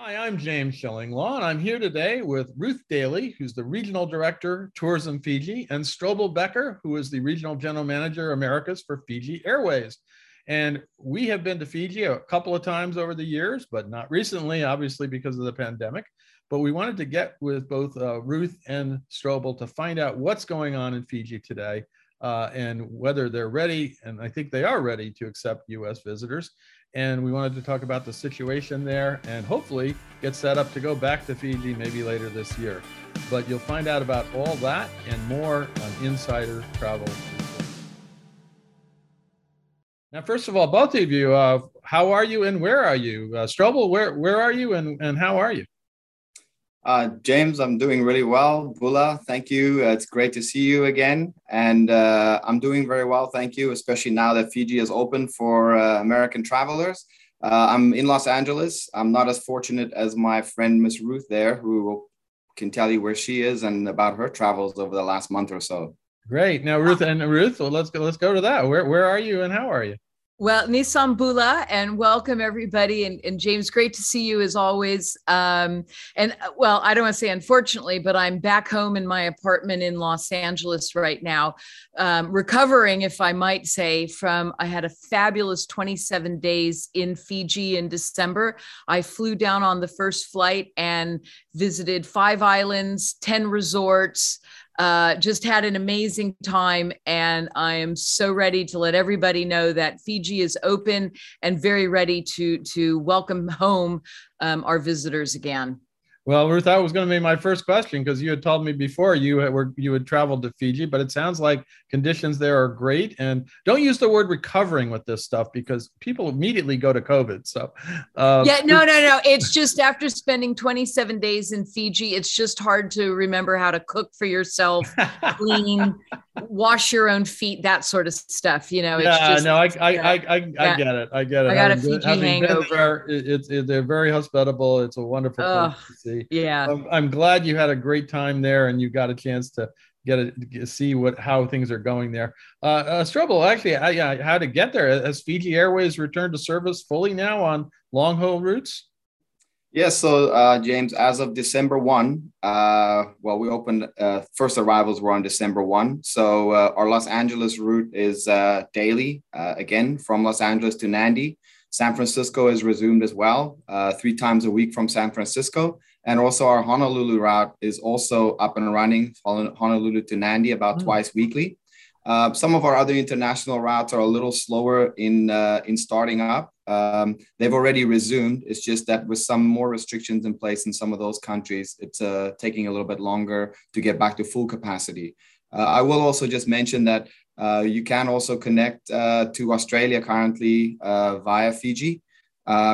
Hi, I'm James Shillinglaw, and I'm here today with Ruth Daly, who's the Regional Director, Tourism Fiji, and Strobel Bekker, who is the Regional General Manager, Americas for Fiji Airways. And we have been to Fiji a couple of times over the years, but not recently, obviously, because of the pandemic. But we wanted to get with both uh, Ruth and Strobel to find out what's going on in Fiji today uh, and whether they're ready, and I think they are ready to accept US visitors and we wanted to talk about the situation there and hopefully get set up to go back to Fiji maybe later this year. But you'll find out about all that and more on Insider Travel. Now, first of all, both of you, uh, how are you and where are you? Uh, Strobel, where, where are you and, and how are you? Uh, James, I'm doing really well. Bula, thank you. Uh, it's great to see you again. And uh, I'm doing very well, thank you, especially now that Fiji is open for uh, American travelers. Uh, I'm in Los Angeles. I'm not as fortunate as my friend, Miss Ruth, there, who can tell you where she is and about her travels over the last month or so. Great. Now, Ruth and Ruth, well, let's go. Let's go to that. Where Where are you and how are you? Well, Ni sa Bula, and welcome everybody. And, and, James, great to see you as always. Um, and uh, well, I don't want to say unfortunately, but I'm back home in my apartment in Los Angeles right now, um, recovering, if I might say, from I had a fabulous 27 days in Fiji in December. I flew down on the first flight and visited five islands, 10 resorts. Uh, just had an amazing time, and I am so ready to let everybody know that Fiji is open and very ready to to welcome home um, our visitors again. Well, Ruth, that was going to be my first question because you had told me before you had, were you had traveled to Fiji, but it sounds like conditions there are great. And don't use the word recovering with this stuff because people immediately go to COVID. So uh, yeah, no, no, no. It's just after spending 27 days in Fiji, it's just hard to remember how to cook for yourself, clean, wash your own feet, that sort of stuff. You know, yeah, just, no, I, I, yeah. I, I, I, get it. I get it. I got having, a Fiji hangover. There, it's, it, they're very hospitable. It's a wonderful place to see. Yeah. I'm, I'm, glad you had a great time there and you got a chance to get a see what how things are going there. Uh, uh Strobel, actually, I, how to get there? Has Fiji Airways returned to service fully now on long haul routes? Yes, so uh, James, as of December 1, uh, well, we opened, uh, first arrivals were on December 1. So uh, our Los Angeles route is uh, daily, uh, again, from Los Angeles to Nadi. San Francisco is resumed as well, three times a week from San Francisco. And also our Honolulu route is also up and running, Honolulu to Nadi about mm. twice weekly. Uh, some of our other international routes are a little slower in uh, in starting up. Um, they've already resumed. It's just that with some more restrictions in place in some of those countries, it's uh, taking a little bit longer to get back to full capacity. Uh, I will also just mention that uh, you can also connect uh, to Australia currently via Fiji.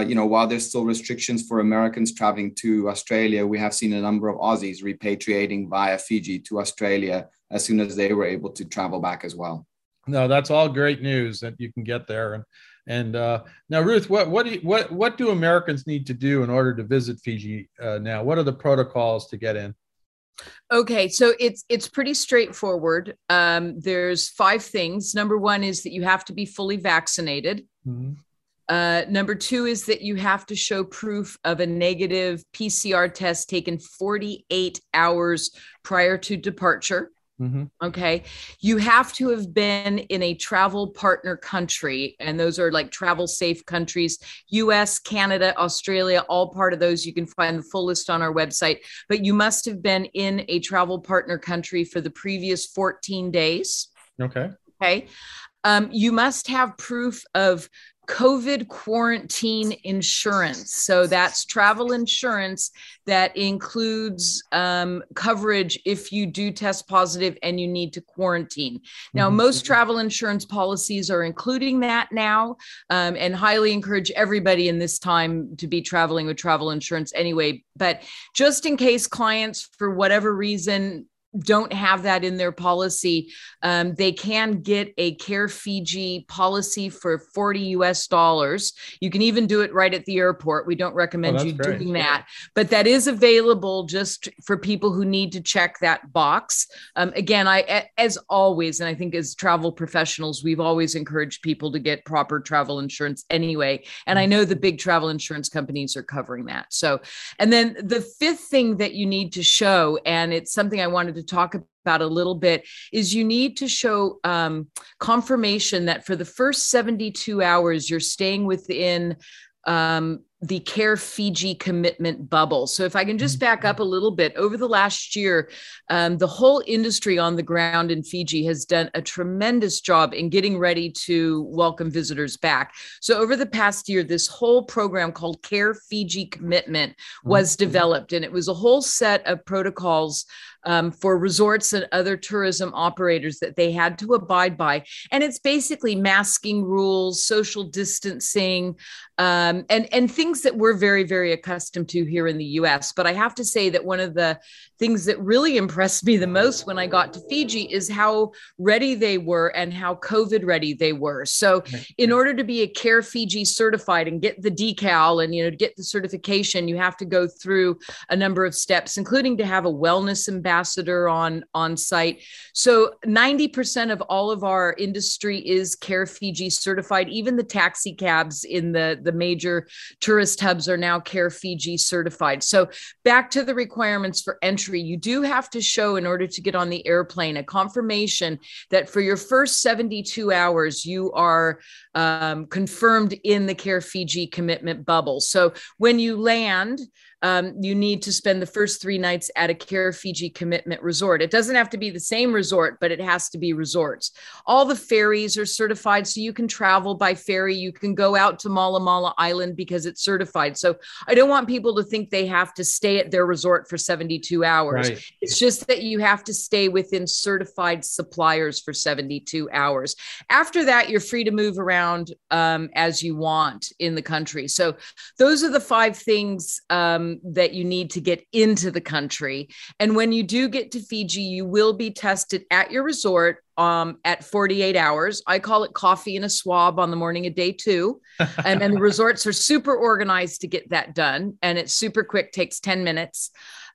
You know, while there's still restrictions for Americans traveling to Australia, we have seen a number of Aussies repatriating via Fiji to Australia as soon as they were able to travel back as well. No, that's all great news that you can get there. And and uh, now, Ruth, what what do you, what what do Americans need to do in order to visit Fiji uh, now? What are the protocols to get in? Okay, so it's it's pretty straightforward. Um, there's five things. Number one is that you have to be fully vaccinated. Mm-hmm. Uh, number two is that you have to show proof of a negative PCR test taken 48 hours prior to departure. Mm-hmm. Okay. You have to have been in a travel partner country, and those are like travel safe countries US, Canada, Australia, all part of those. You can find the full list on our website, but you must have been in a travel partner country for the previous 14 days. Okay. Okay. Um, you must have proof of COVID quarantine insurance. So that's travel insurance that includes um, coverage if you do test positive and you need to quarantine. Now, mm-hmm. most travel insurance policies are including that now um, and highly encourage everybody in this time to be traveling with travel insurance anyway. But just in case clients, for whatever reason, don't have that in their policy, um, they can get a Care Fiji policy for 40 US dollars. You can even do it right at the airport. We don't recommend oh, you great. doing that, but that is available just for people who need to check that box. Um, again, I, as always, and I think as travel professionals, we've always encouraged people to get proper travel insurance anyway. And I know the big travel insurance companies are covering that. So, and then the fifth thing that you need to show, and it's something I wanted to talk about a little bit is you need to show um, confirmation that for the first 72 hours you're staying within um, the Care Fiji commitment bubble. So, if I can just back up a little bit, over the last year, um, the whole industry on the ground in Fiji has done a tremendous job in getting ready to welcome visitors back. So, over the past year, this whole program called Care Fiji Commitment was mm-hmm. developed, and it was a whole set of protocols um, for resorts and other tourism operators that they had to abide by. And it's basically masking rules, social distancing, um, and, and things that we're very, very accustomed to here in the US. But I have to say that one of the things that really impressed me the most when I got to Fiji is how ready they were and how COVID ready they were. So, in order to be a Care Fiji certified and get the decal and you know get the certification, you have to go through a number of steps, including to have a wellness ambassador on on site. So, 90% of all of our industry is Care Fiji certified. Even the taxi cabs in the the major tourist hubs are now Care Fiji certified. So, back to the requirements for entry you do have to show, in order to get on the airplane, a confirmation that for your first 72 hours, you are um, confirmed in the Care Fiji commitment bubble. So when you land, um, you need to spend the first three nights at a Care Fiji commitment resort. It doesn't have to be the same resort, but it has to be resorts. All the ferries are certified, so you can travel by ferry. You can go out to Malamala Island because it's certified. So I don't want people to think they have to stay at their resort for 72 hours. Right. It's just that you have to stay within certified suppliers for 72 hours. After that, you're free to move around um, as you want in the country. So those are the five things. Um, that you need to get into the country. And when you do get to Fiji, you will be tested at your resort um, at 48 hours. I call it coffee and a swab on the morning of day two. and, and the resorts are super organized to get that done. And it's super quick, takes 10 minutes.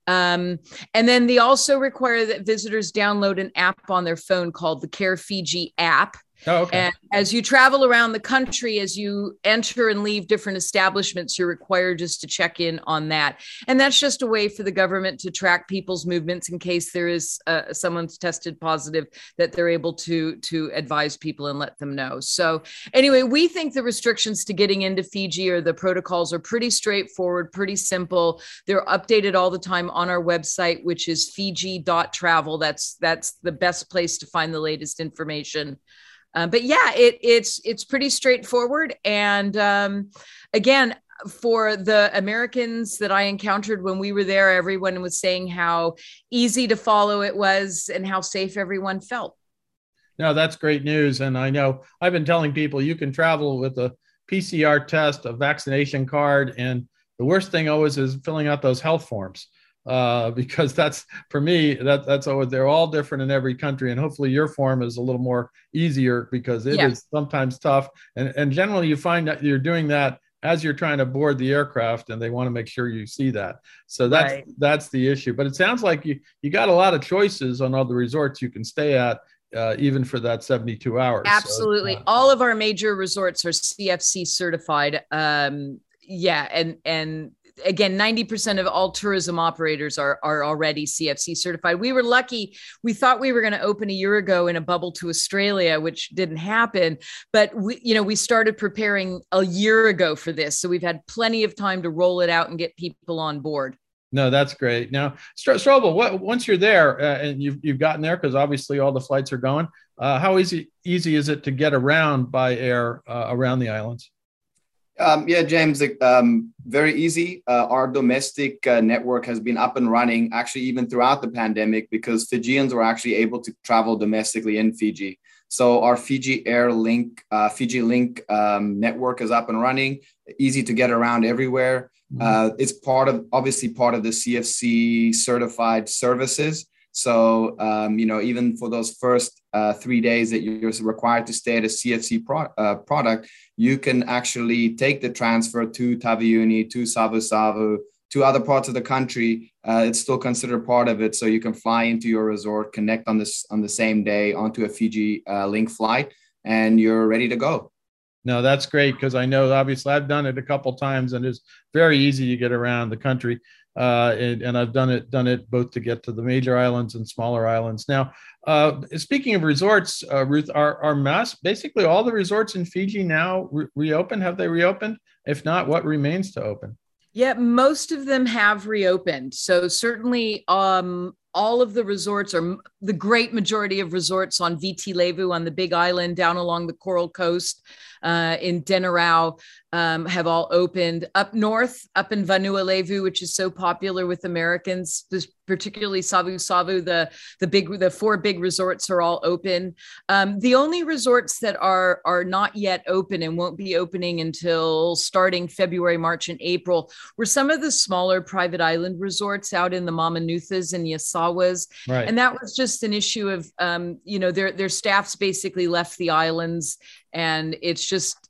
Um, and then they also require that visitors download an app on their phone called the Care Fiji app. Oh, okay. And as you travel around the country, as you enter and leave different establishments, you're required just to check in on that. And that's just a way for the government to track people's movements in case there is uh, someone's tested positive that they're able to to advise people and let them know. So anyway, we think the restrictions to getting into Fiji or the protocols are pretty straightforward, pretty simple. They're updated all the time on our website, which is fiji.travel. That's that's the best place to find the latest information. Uh, but yeah, it, it's it's pretty straightforward. And um, again, for the Americans that I encountered when we were there, everyone was saying how easy to follow it was and how safe everyone felt. No, that's great news. And I know I've been telling people you can travel with a PCR test, a vaccination card, and the worst thing always is filling out those health forms uh, because that's for me that that's always they're all different in every country and hopefully your form is a little more easier because it yeah. is sometimes tough. And and generally you find that you're doing that as you're trying to board the aircraft and they want to make sure you see that. So that's right. that's the issue. But it sounds like you you got a lot of choices on all the resorts you can stay at uh, even for that 72 hours. Absolutely. so, uh, all of our major resorts are cfc certified. Um yeah and and again 90% of all tourism operators are are already cfc certified we were lucky we thought we were going to open a year ago in a bubble to australia which didn't happen but we you know we started preparing a year ago for this so we've had plenty of time to roll it out and get people on board no, that's great. Now, Strobel, what, once you're there uh, and you've, you've gotten there, because obviously all the flights are going, uh, how easy easy is it to get around by air uh, around the islands? Um, yeah, James, um, very easy. Uh, our domestic uh, network has been up and running actually even throughout the pandemic because Fijians were actually able to travel domestically in Fiji. So our Fiji Air Link, uh, Fiji Link um, network is up and running, easy to get around everywhere. Mm-hmm. Uh, it's part of obviously part of the CFC certified services. So, um, you know, even for those first uh, three days that you're required to stay at a CFC pro- uh, product, you can actually take the transfer to Taveuni, to Savu, to other parts of the country. Uh, it's still considered part of it. So you can fly into your resort, connect on this on the same day onto a Fiji uh, Link flight, and you're ready to go. No, that's great because I know obviously I've done it a couple times and it's very easy to get around the country. Uh, and, and, I've done it done it both to get to the major islands and smaller islands. Now, uh, speaking of resorts, uh, Ruth, are are mass basically all the resorts in Fiji now re- reopened? Have they reopened? If not, what remains to open? Yeah, most of them have reopened. So certainly, um, all of the resorts or the great majority of resorts on Viti Levu on the Big Island down along the Coral Coast uh, in Denarau um, have all opened. Up north, up in Vanua Levu, which is so popular with Americans, particularly Savu Savu, the the big the four big resorts are all open. Um, the only resorts that are are not yet open and won't be opening until starting February, March, and April were some of the smaller private island resorts out in the Mamanucas and Yasawas, right. and that was just an issue of um, you know their their staffs basically left the islands and it's just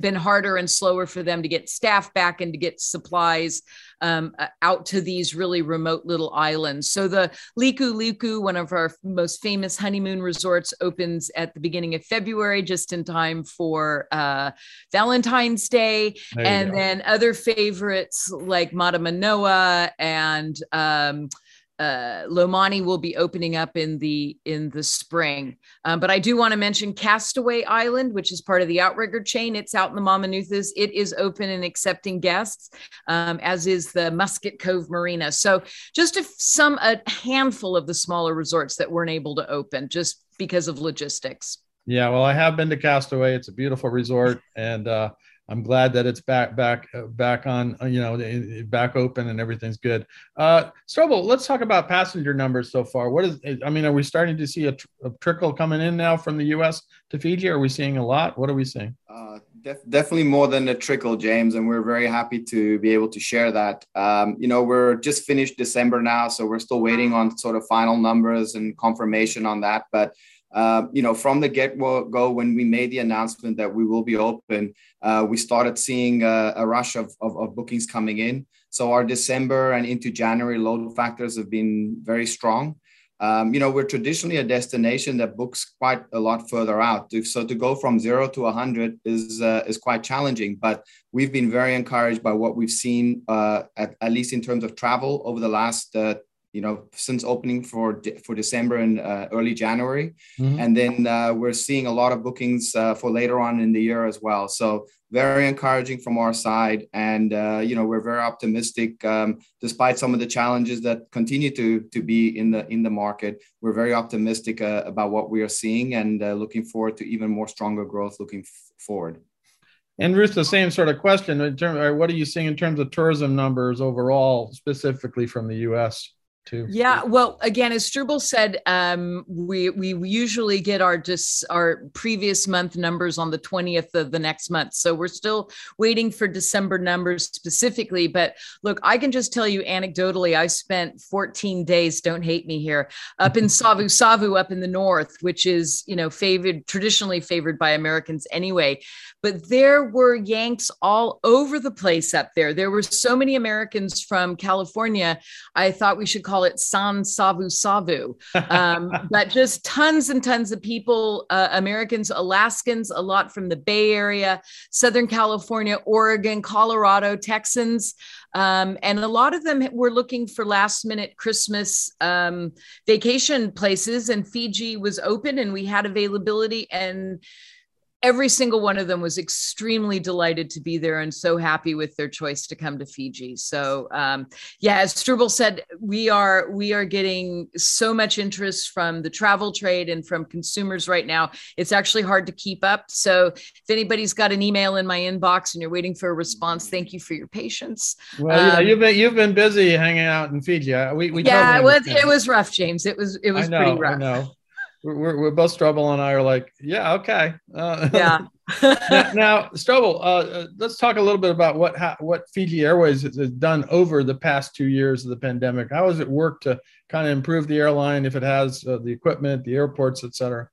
been harder and slower for them to get staff back and to get supplies um, out to these really remote little islands. So the Likuliku, one of our most famous honeymoon resorts, opens at the beginning of February, just in time for uh, Valentine's Day. And go. then other favorites like Matamanoa and um, uh, Lomani will be opening up in the in the spring. Um, but I do want to mention Castaway Island, which is part of the Outrigger chain. It's out in the Mamanucas. It is open and accepting guests, um, as is the Musket Cove Marina. So just a, some a handful of the smaller resorts that weren't able to open just because of logistics. Yeah, well, I have been to Castaway. It's a beautiful resort, and uh, I'm glad that it's back, back, uh, back on, uh, you know, back open and everything's good. Uh, Strobel, let's talk about passenger numbers so far. What is, I mean, are we starting to see a, tr- a trickle coming in now from the U.S. to Fiji? Are we seeing a lot? What are we seeing? Uh, def- definitely more than a trickle, James, and we're very happy to be able to share that. Um, you know, we're just finished December now, so we're still waiting on sort of final numbers and confirmation on that, but uh, you know, from the get go, when we made the announcement that we will be open, uh, we started seeing a, a rush of, of, of, bookings coming in. So our December and into January load factors have been very strong. Um, you know, we're traditionally a destination that books quite a lot further out. So to go from zero to 100 is uh, is quite challenging. But we've been very encouraged by what we've seen, uh, at, at, least in terms of travel over the last uh, you know since opening for for December and uh, early January, mm-hmm. and then uh, we're seeing a lot of bookings uh, for later on in the year as well. So very encouraging from our side, and uh, you know we're very optimistic um, despite some of the challenges that continue to to be in the in the market. We're very optimistic uh, about what we are seeing, and uh, looking forward to even more stronger growth looking f- forward. And Ruth, the same sort of question in terms, what are you seeing in terms of tourism numbers overall, specifically from the U.S.? Too. Yeah, well, again, as Strobel said, um, we we usually get our just our previous month numbers on the twentieth of the next month, so we're still waiting for December numbers specifically. But look, I can just tell you anecdotally, I spent 14 days. Don't hate me here, up in Savu Savu, up in the north, which is you know favored traditionally favored by Americans anyway. But there were Yanks all over the place up there. There were so many Americans from California. I thought we should call it San Savu Savu. Um, but just tons and tons of people, uh, Americans, Alaskans, a lot from the Bay Area, Southern California, Oregon, Colorado, Texans. Um, and a lot of them were looking for last minute Christmas um, vacation places, and Fiji was open and we had availability. And every single one of them was extremely delighted to be there and so happy with their choice to come to Fiji. So um, yeah, as Strobel said, we are we are getting so much interest from the travel trade and from consumers right now. It's actually hard to keep up. So if anybody's got an email in my inbox and you're waiting for a response, thank you for your patience. Well, um, yeah, you've been you've been busy hanging out in Fiji. We, we yeah, it was it was rough, James. It was it was know, pretty rough. I know we're, we're both Strobel and I are like, yeah, okay. Uh, yeah. now, now Strobel, uh, uh, let's talk a little bit about what how, what Fiji Airways has, has, done over the past two years of the pandemic. How has it worked to kind of improve the airline if it has uh, the equipment, the airports, et cetera?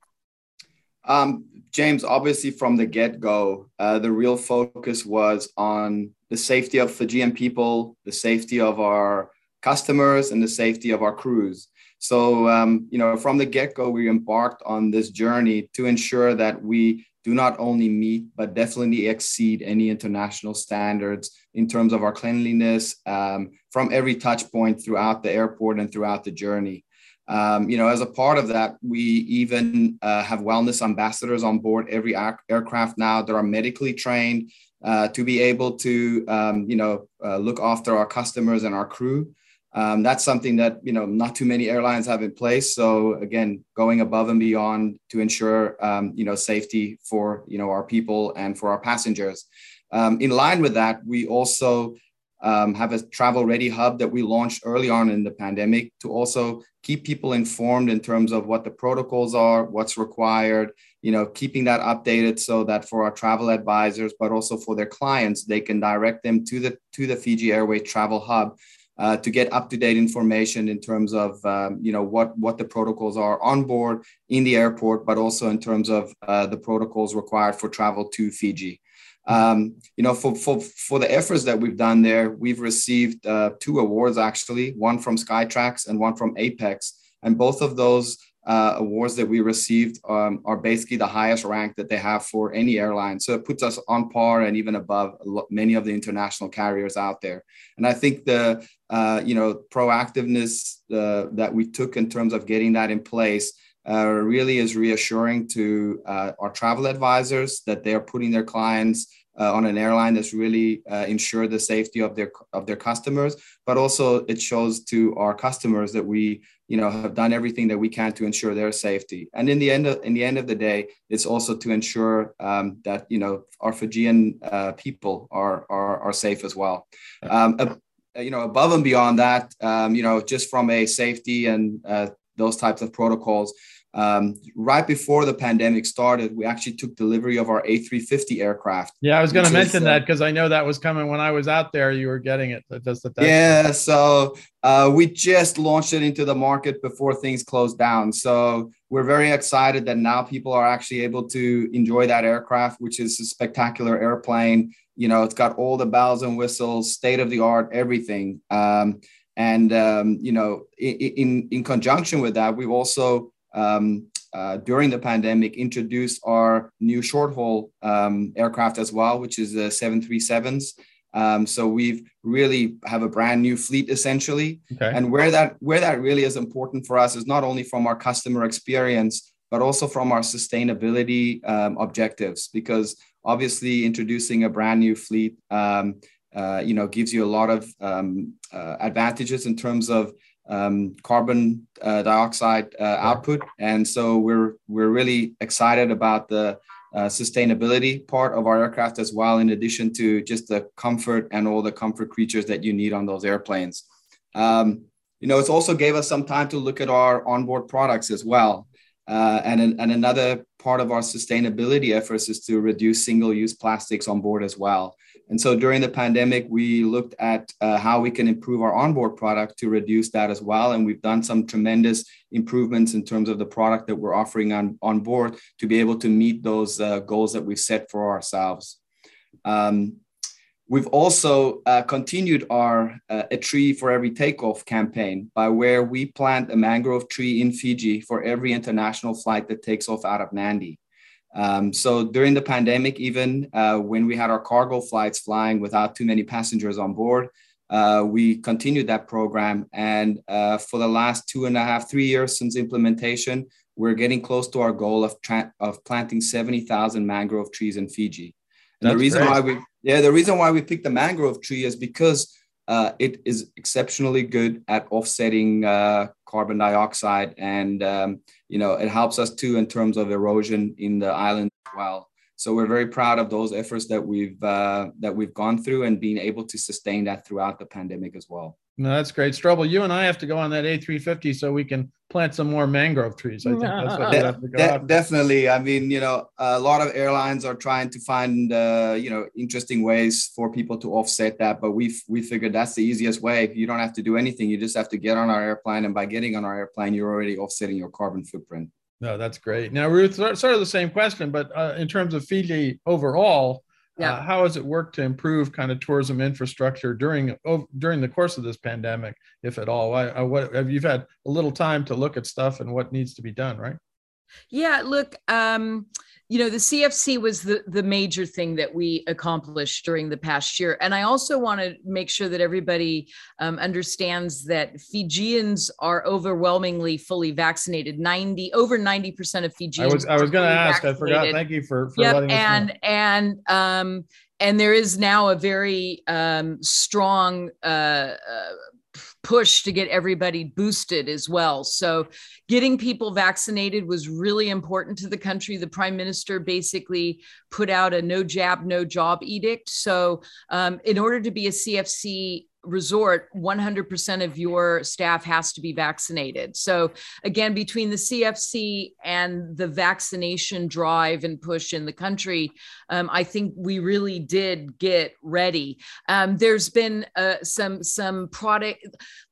Um, James, obviously from the get go, uh, the real focus was on the safety of Fijian people, the safety of our customers, and the safety of our crews. So, um, you know, from the get go, we embarked on this journey to ensure that we do not only meet, but definitely exceed any international standards in terms of our cleanliness um, from every touch point throughout the airport and throughout the journey. Um, you know, as a part of that, we even uh, have wellness ambassadors on board every air- aircraft now that are medically trained uh, to be able to, um, you know, uh, look after our customers and our crew. Um, that's something that you know not too many airlines have in place. So again, going above and beyond to ensure um, you know safety for you know our people and for our passengers. Um, in line with that, we also um, have a travel ready hub that we launched early on in the pandemic to also keep people informed in terms of what the protocols are, what's required, you know, keeping that updated so that for our travel advisors, but also for their clients, they can direct them to the to the Fiji Airways Travel Hub uh, to get up to date information in terms of um, you know what what the protocols are on board in the airport, but also in terms of uh, the protocols required for travel to Fiji. Um, you know, for, for, for the efforts that we've done there, we've received uh, two awards actually, one from Skytrax and one from Apex. And both of those uh, awards that we received um, are basically the highest rank that they have for any airline. So it puts us on par and even above many of the international carriers out there. And I think the uh, you know proactiveness uh, that we took in terms of getting that in place uh, really is reassuring to uh, our travel advisors that they are putting their clients uh, on an airline that's really uh, ensure the safety of their of their customers but also it shows to our customers that we you know have done everything that we can to ensure their safety. And in the end of in the end of the day it's also to ensure um, that you know our fijian uh, people are, are are safe as well. Um, uh, you know above and beyond that um, you know just from a safety and uh, those types of protocols um, right before the pandemic started, we actually took delivery of our A350 aircraft. Yeah, I was going to mention is, that because I know that was coming when I was out there. You were getting it. That's the yeah. So uh, we just launched it into the market before things closed down. So we're very excited that now people are actually able to enjoy that aircraft, which is a spectacular airplane. You know, it's got all the bells and whistles, state of the art, everything. Um, and um, you know, in, in in conjunction with that, we've also um, uh, during the pandemic introduced our new short haul um, aircraft as well, which is the 737s. Um, so we've really have a brand new fleet essentially. Okay. And where that where that really is important for us is not only from our customer experience, but also from our sustainability um, objectives. Because obviously, introducing a brand new fleet, um, uh, you know, gives you a lot of um, uh, advantages in terms of um, carbon uh, dioxide uh, output. And so we're we're really excited about the uh, sustainability part of our aircraft as well, in addition to just the comfort and all the comfort creatures that you need on those airplanes. Um, you know, it's also gave us some time to look at our onboard products as well. Uh, and, and another part of our sustainability efforts is to reduce single-use plastics on board as well. And so during the pandemic, we looked at uh, how we can improve our onboard product to reduce that as well. And we've done some tremendous improvements in terms of the product that we're offering on, on board to be able to meet those uh, goals that we've set for ourselves. Um, we've also uh, continued our uh, A Tree for Every Takeoff campaign by where we plant a mangrove tree in Fiji for every international flight that takes off out of Nadi. Um, so during the pandemic, even uh, when we had our cargo flights flying without too many passengers on board, uh, we continued that program. And uh, for the last two and a half, three years since implementation, we're getting close to our goal of, tra- of planting 70,000 mangrove trees in Fiji. And That's the reason great. why we, yeah, the reason why we picked the mangrove tree is because uh, it is exceptionally good at offsetting uh, carbon dioxide and um, you know, it helps us too in terms of erosion in the island as well. So we're very proud of those efforts that we've uh, that we've gone through and being able to sustain that throughout the pandemic as well. No, that's great. Strobel, you and I have to go on that A350 so we can plant some more mangrove trees. I think that's what we have to go De- definitely. I mean, you know, a lot of airlines are trying to find, uh, you know, interesting ways for people to offset that. But we've, we figured that's the easiest way. You don't have to do anything. You just have to get on our airplane, and by getting on our airplane, you're already offsetting your carbon footprint. No, that's great. Now, Ruth, sort of the same question, but uh, in terms of Fiji overall, yeah. Uh, how has it worked to improve kind of tourism infrastructure during oh, during the course of this pandemic, if at all? I, I, what have you had a little time to look at stuff and what needs to be done, right? Yeah, look, um, you know the cfc was the the major thing that we accomplished during the past year and i also want to make sure that everybody um, understands that fijians are overwhelmingly fully vaccinated 90 over 90 percent of fijians i was, I was going to ask vaccinated. i forgot thank you for, for yep, letting and us know. and um and there is now a very um, strong uh, uh, push to get everybody boosted as well. So, getting people vaccinated was really important to the country. The prime minister basically put out a no jab, no job edict. So, um, in order to be a CFC resort 100% of your staff has to be vaccinated. So again between the cfc and the vaccination drive and push in the country um, i think we really did get ready. Um, there's been uh, some some product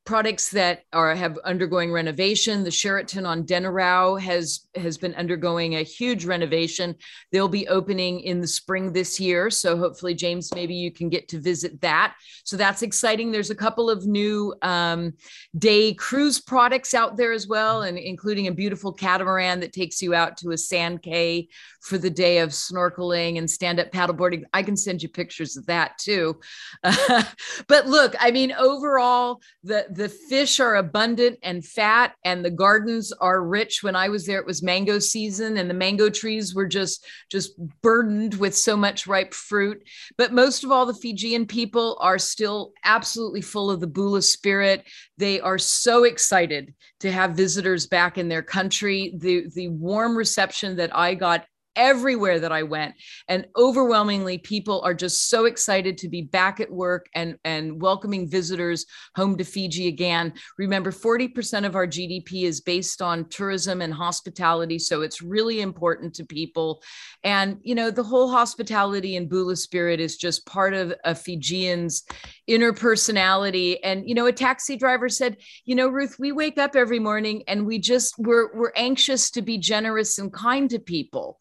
products that are have undergoing renovation. The Sheraton on Denarau has has been undergoing a huge renovation. They'll be opening in the spring this year, so hopefully, James, maybe you can get to visit that. So that's exciting. There's a couple of new um, day cruise products out there as well, and including a beautiful catamaran that takes you out to a sand cay for the day of snorkeling and stand up paddleboarding. I can send you pictures of that too. Uh, but look, I mean, overall, the the fish are abundant and fat, and the gardens are rich. When I was there, it was mango season, and the mango trees were just just burdened with so much ripe fruit. But most of all, the Fijian people are still absolutely full of the Bula spirit. They are so excited to have visitors back in their country. The the warm reception that I got everywhere that I went. And overwhelmingly, people are just so excited to be back at work and, and welcoming visitors home to Fiji again. Remember, 40% of our GDP is based on tourism and hospitality. So it's really important to people. And, you know, the whole hospitality and Bula spirit is just part of a Fijian's inner personality. And, you know, a taxi driver said, you know, Ruth, we wake up every morning and we just, we're, we're anxious to be generous and kind to people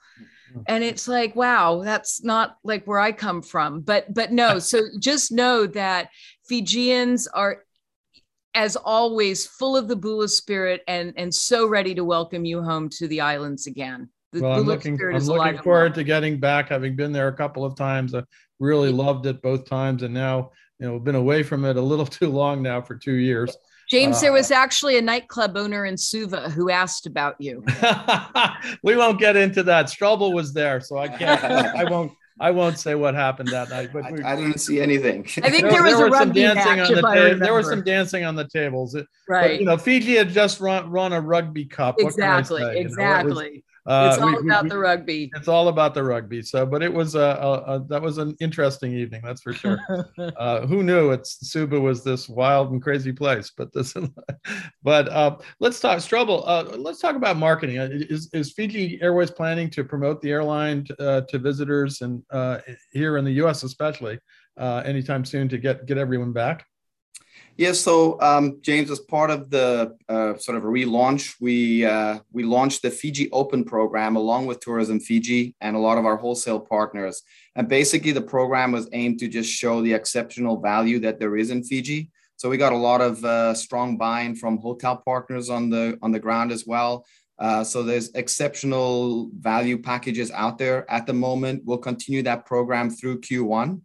Mm. and it's like wow that's not like where i come from. But but no so just know that fijians are as always full of the bula spirit and and so ready to welcome you home to the islands again. The well, I'm looking, I'm looking forward to getting back having been there a couple of times. I really loved it both times and now you know been away from it a little too long now for two years James, uh, there was actually a nightclub owner in Suva who asked about you. we won't get into that. Strobel was there, so I can't. I won't. I won't say what happened that night. But we, I, I, didn't see anything. I think there, there was there a rugby dancing match, on the ta- There was some dancing on the tables. right. But, you know, Fiji had just run run a rugby cup. Exactly. Exactly. You know, uh, it's all we, about we, the rugby. It's all about the rugby. So, but it was a, a, a that was an interesting evening, that's for sure. uh, who knew it's Suva was this wild and crazy place? But this, but uh, let's talk Strobel. Uh, let's talk about marketing. Uh, is, is Fiji Airways planning to promote the airline to, uh, to visitors and here in the U.S. especially anytime soon to get get everyone back? Yeah, so um, James, as part of the uh, sort of a relaunch, we uh, we launched the Fiji Open program along with Tourism Fiji and a lot of our wholesale partners. And basically, the program was aimed to just show the exceptional value that there is in Fiji. So we got a lot of uh, strong buy-in from hotel partners on the on the ground as well. Uh, so there's exceptional value packages out there at the moment. We'll continue that program through Q1.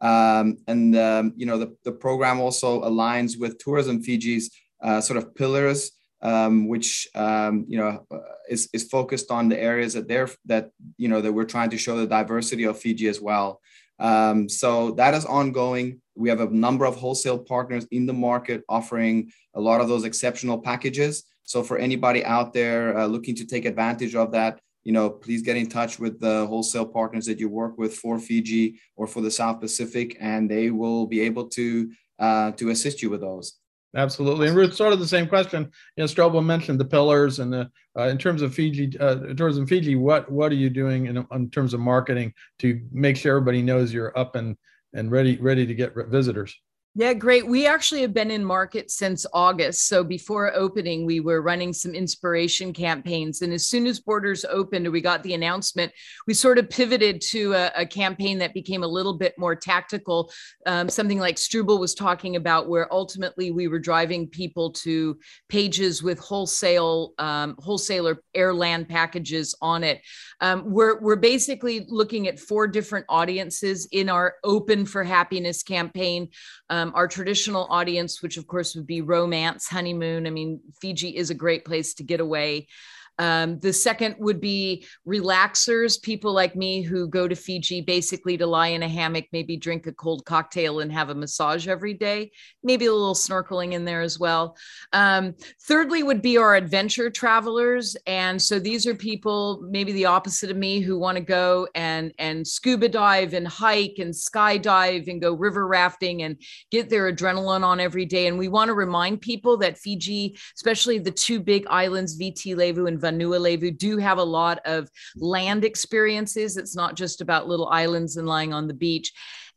Um, and um, you know the, the program also aligns with Tourism Fiji's uh, sort of pillars, um, which um, you know uh, is, is focused on the areas that they're that you know that we're trying to show the diversity of Fiji as well. Um, so that is ongoing. We have a number of wholesale partners in the market offering a lot of those exceptional packages. So for anybody out there uh, looking to take advantage of that, you know, please get in touch with the wholesale partners that you work with for Fiji or for the South Pacific, and they will be able to uh, to assist you with those. Absolutely. And Ruth, sort of the same question. You know, Strobel mentioned the pillars and the uh, in terms of Fiji uh, tourism Fiji. What what are you doing in, in terms of marketing to make sure everybody knows you're up and and ready ready to get visitors? Yeah, great. We actually have been in market since August. So before opening, we were running some inspiration campaigns. And as soon as borders opened, we got the announcement, we sort of pivoted to a, a campaign that became a little bit more tactical, um, something like Strobel was talking about, where ultimately we were driving people to pages with wholesale, um, wholesaler air land packages on it. Um, we're, we're basically looking at four different audiences in our Open for Happiness campaign. Um, our traditional audience, which of course would be romance, honeymoon. I mean, Fiji is a great place to get away. Um, the second would be relaxers, people like me who go to Fiji basically to lie in a hammock, maybe drink a cold cocktail and have a massage every day, maybe a little snorkeling in there as well. Um, thirdly, would be our adventure travelers. And so these are people, maybe the opposite of me, who want to go and, and scuba dive and hike and skydive and go river rafting and get their adrenaline on every day. And we want to remind people that Fiji, especially the two big islands, Viti Levu and Vanua Levu do have a lot of land experiences. It's not just about little islands and lying on the beach.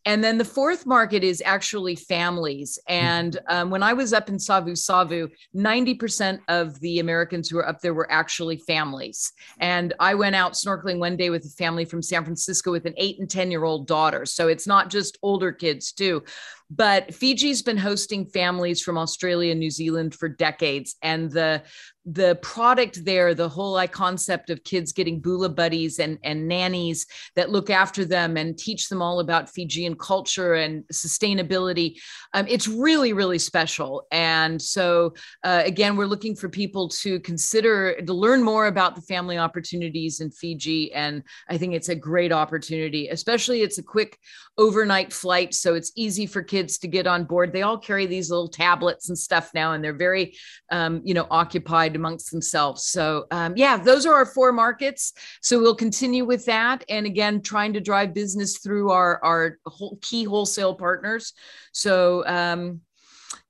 And then the fourth market is actually families. And um, when I was up in Savu Savu, 90% of the Americans who were up there were actually families. And I went out snorkeling one day with a family from San Francisco with an eight and 10 year old daughter. So it's not just older kids, too. But Fiji's been hosting families from Australia and New Zealand for decades. And the the product there, the whole concept of kids getting bula buddies and, and nannies that look after them and teach them all about Fijian culture and sustainability, um, it's really, really special. And so, uh, again, we're looking for people to consider, to learn more about the family opportunities in Fiji. And I think it's a great opportunity, especially it's a quick overnight flight. So it's easy for kids to get on board. They all carry these little tablets and stuff now, and they're very, um, you know, occupied amongst themselves. So, um, yeah, those are our four markets. So we'll continue with that. And again, trying to drive business through our, our key wholesale partners. So, um,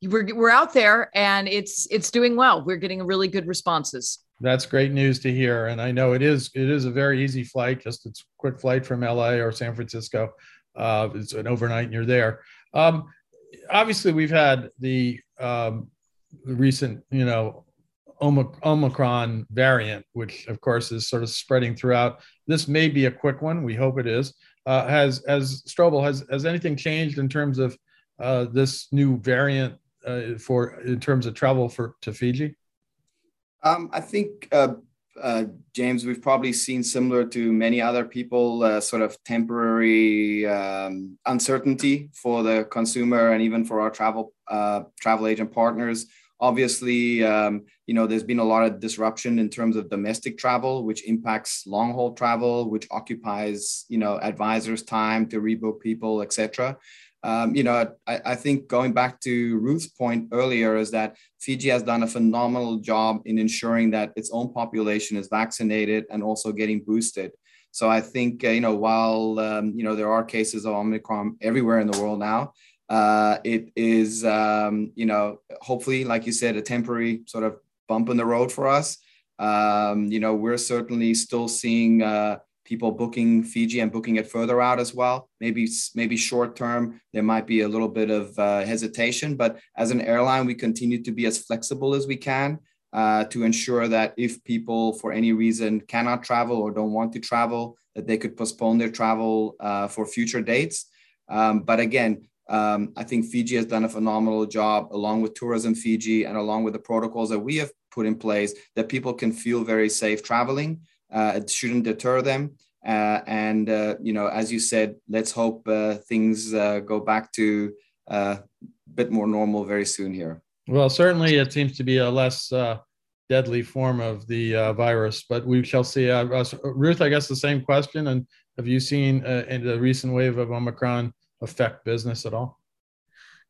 we're, we're out there and it's it's doing well. We're getting really good responses. That's great news to hear, and I know it is. It is a very easy flight. Just it's a quick flight from LA or San Francisco. Uh, it's an overnight, and you're there. Um, obviously, we've had the um, recent, you know, Omicron variant, which of course is sort of spreading throughout. This may be a quick one. We hope it is. Uh, has as Strobel has has anything changed in terms of uh, this new variant uh, for in terms of travel for to Fiji? Um, I think uh, uh, James, we've probably seen similar to many other people, uh, sort of temporary um, uncertainty for the consumer and even for our travel travel agent partners Obviously, um, you know, there's been a lot of disruption in terms of domestic travel, which impacts long haul travel, which occupies, you know, advisors' time to rebook people, etc. Um, you know, I, I, think going back to Ruth's point earlier is that Fiji has done a phenomenal job in ensuring that its own population is vaccinated and also getting boosted. So I think, uh, you know, while, um, you know, there are cases of Omicron everywhere in the world now, uh, it is, um, you know, hopefully, like you said, a temporary sort of bump in the road for us. Um, you know, we're certainly still seeing uh, people booking Fiji and booking it further out as well. Maybe maybe short term there might be a little bit of uh, hesitation, but as an airline, we continue to be as flexible as we can uh, to ensure that if people for any reason cannot travel or don't want to travel, that they could postpone their travel uh, for future dates. Um, but again, um, I think Fiji has done a phenomenal job, along with Tourism Fiji and along with the protocols that we have put in place, that people can feel very safe traveling. Uh, it shouldn't deter them. Uh, and uh, you know, as you said, let's hope uh, things uh, go back to a uh, bit more normal very soon here. Well, certainly it seems to be a less deadly form of the virus, but we shall see. Ruth, I guess the same question. And have you seen in the recent wave of Omicron? affect business at all?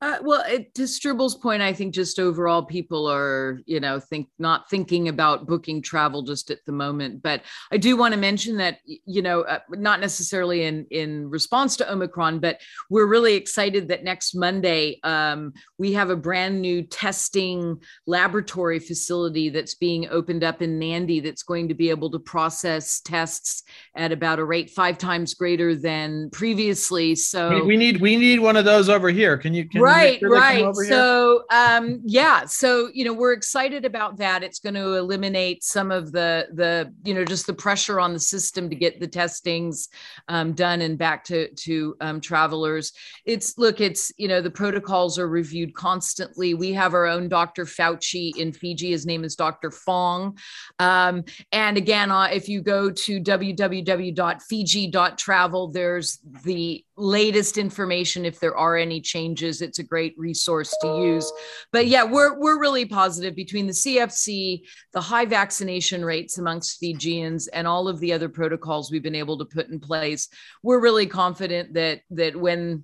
Uh, well, it, to Strobel's point, I think just overall people are, you know, think not thinking about booking travel just at the moment. But I do want to mention that, you know, uh, not necessarily in in response to Omicron, but we're really excited that next Monday um, we have a brand new testing laboratory facility that's being opened up in Nadi that's going to be able to process tests at about a rate five times greater than previously. So we, we need we need one of those over here. Can you? Can right, right. Right. So, um, yeah. So, you know, we're excited about that. It's going to eliminate some of the the you know just the pressure on the system to get the testings um, done and back to to um, travelers. It's look, it's you know the protocols are reviewed constantly. We have our own Dr. Fauci in Fiji. His name is Dr. Fong. Um, and again, uh, if you go to www.fiji.travel, there's the latest information if there are any changes it's a great resource to use but yeah we're we're really positive between the cfc the high vaccination rates amongst fijians and all of the other protocols we've been able to put in place we're really confident that that when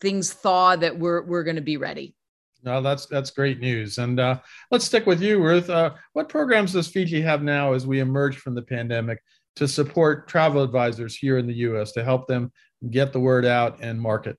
things thaw that we're we're going to be ready no, that's that's great news. And uh, let's stick with you, Ruth. Uh, what programs does Fiji have now as we emerge from the pandemic to support travel advisors here in the U.S. to help them get the word out and market?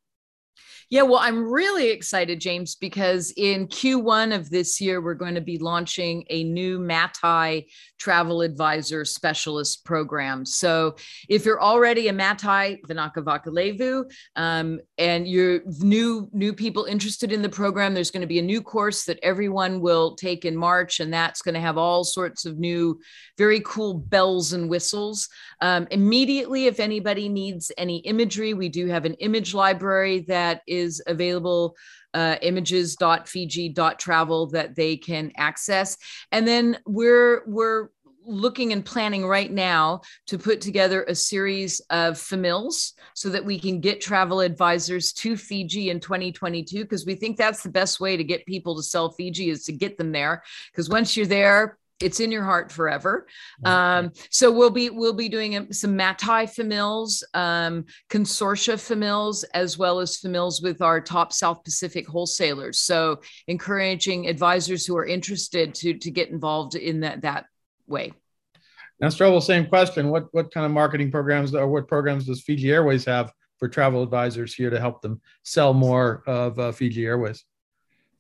Yeah, well, I'm really excited, James, because in Q1 of this year, we're going to be launching a new Matai travel advisor specialist program. So if you're already a Matai Vinaka Vakalevu um, and you're new, new people interested in the program, there's going to be a new course that everyone will take in March, and that's going to have all sorts of new, very cool bells and whistles. Um, immediately, if anybody needs any imagery, we do have an image library that is is available uh, images.fiji.travel that they can access. And then we're we're looking and planning right now to put together a series of famils so that we can get travel advisors to Fiji in 2022 because we think that's the best way to get people to sell Fiji is to get them there because once you're there it's in your heart forever. Um, so we'll be we'll be doing some Matai famils, um, consortia famils, as well as famils with our top South Pacific wholesalers. So encouraging advisors who are interested to to get involved in that that way. Now, Strobel, same question. What what kind of marketing programs or what programs does Fiji Airways have for travel advisors here to help them sell more of uh, Fiji Airways?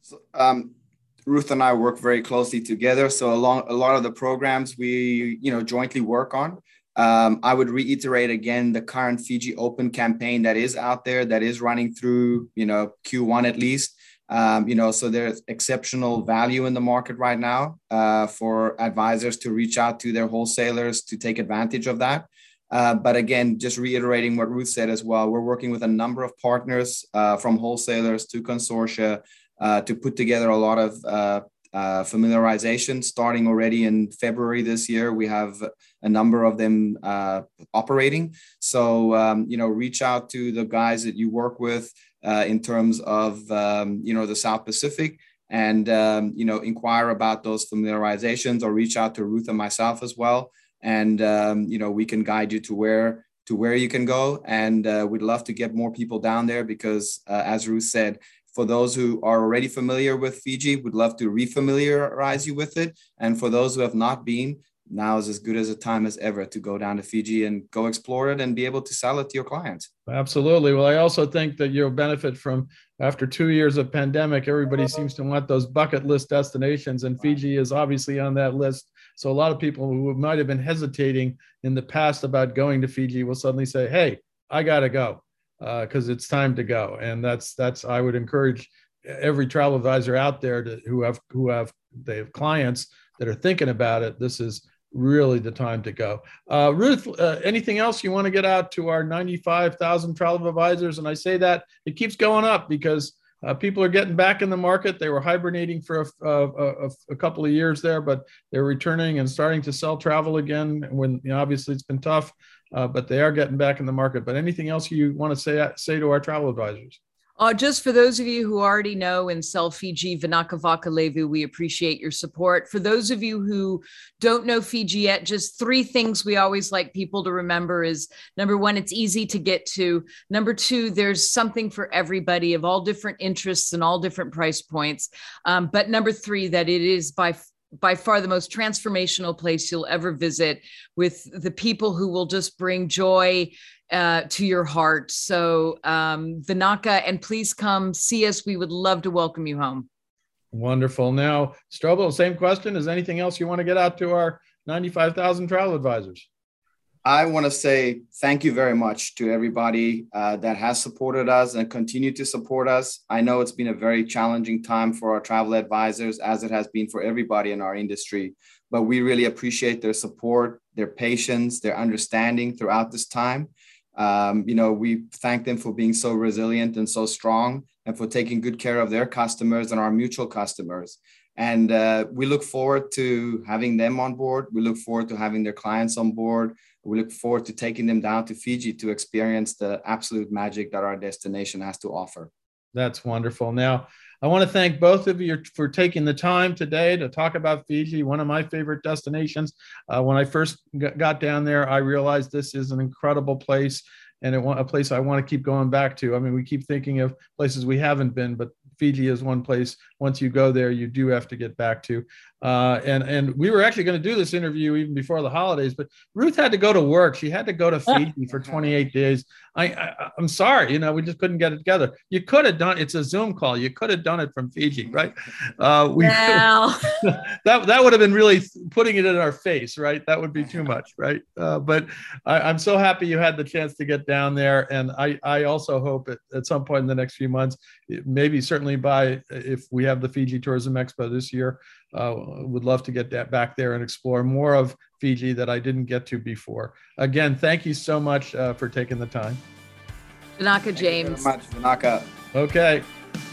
So, um, Ruth and I work very closely together. So along a lot of the programs we you know jointly work on. Um, I would reiterate again the current Fiji Open campaign that is out there that is running through you know Q1 at least. Um, you know, so there's exceptional value in the market right now uh, for advisors to reach out to their wholesalers to take advantage of that. Uh, but again, just reiterating what Ruth said as well, we're working with a number of partners uh, from wholesalers to consortia uh, to put together a lot of uh, uh, familiarization starting already in February this year. We have a number of them uh, operating. So, um, you know, reach out to the guys that you work with uh, in terms of, um, you know, the South Pacific and, um, you know, inquire about those familiarizations or reach out to Ruth and myself as well. And, um, you know, we can guide you to where to where you can go. And uh, we'd love to get more people down there because, as Ruth said, for those who are already familiar with Fiji, would love to refamiliarize you with it. And for those who have not been, now is as good as a time as ever to go down to Fiji and go explore it and be able to sell it to your clients. Absolutely. Well, I also think that you'll benefit from after two years of pandemic, everybody seems to want those bucket list destinations, and Fiji is obviously on that list. So a lot of people who might have been hesitating in the past about going to Fiji will suddenly say, "Hey, I got to go." Because uh, it's time to go. And that's that's I would encourage every travel advisor out there to, who have who have they have clients that are thinking about it. This is really the time to go. Uh, Ruth, uh, anything else you want to get out to our 95,000 travel advisors? And I say that it keeps going up because uh, people are getting back in the market. They were hibernating for a, a, a, couple of years there, but they're returning and starting to sell travel again. When you know, obviously it's been tough, uh, but they are getting back in the market. But anything else you want to say say to our travel advisors? Uh, just for those of you who already know and sell Fiji Vinaka Vakalevu, we appreciate your support. For those of you who don't know Fiji yet, just three things we always like people to remember is number one, it's easy to get to. Number two, there's something for everybody of all different interests and all different price points. Um, but number three, that it is by by far the most transformational place you'll ever visit with the people who will just bring joy uh, to your heart. So, um, Vinaka, and please come see us. We would love to welcome you home. Wonderful. Now, Strobel, same question. Is anything else you want to get out to our 95,000 travel advisors? I want to say thank you very much to everybody uh, that has supported us and continue to support us. I know it's been a very challenging time for our travel advisors, as it has been for everybody in our industry, but we really appreciate their support, their patience, their understanding throughout this time. Um, you know, we thank them for being so resilient and so strong and for taking good care of their customers and our mutual customers. And uh, we look forward to having them on board. We look forward to having their clients on board. We look forward to taking them down to Fiji to experience the absolute magic that our destination has to offer. That's wonderful. Now, I want to thank both of you for taking the time today to talk about Fiji, one of my favorite destinations. Uh, when I first got down there, I realized this is an incredible place and it, a place I want to keep going back to. I mean, we keep thinking of places we haven't been, but Fiji is one place. Once you go there, you do have to get back to. Uh, and and we were actually going to do this interview even before the holidays, but Ruth had to go to work. She had to go to Fiji for 28 days. I, I am sorry, you know, we just couldn't get it together. You could have done it's a Zoom call. You could have done it from Fiji, right? Uh, we well. that that would have been really putting it in our face, right? That would be too much, right? Uh, but I, am so happy you had the chance to get down there, and I I also hope at, at some point in the next few months, maybe certainly by if we have the Fiji Tourism Expo this year uh, would love to get that back there and explore more of Fiji that I didn't get to before. Again, thank you so much uh, for taking the time. Vinaka James. much, Vinaka. Okay.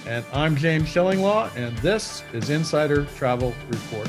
And I'm James Shillinglaw, and this is Insider Travel Report.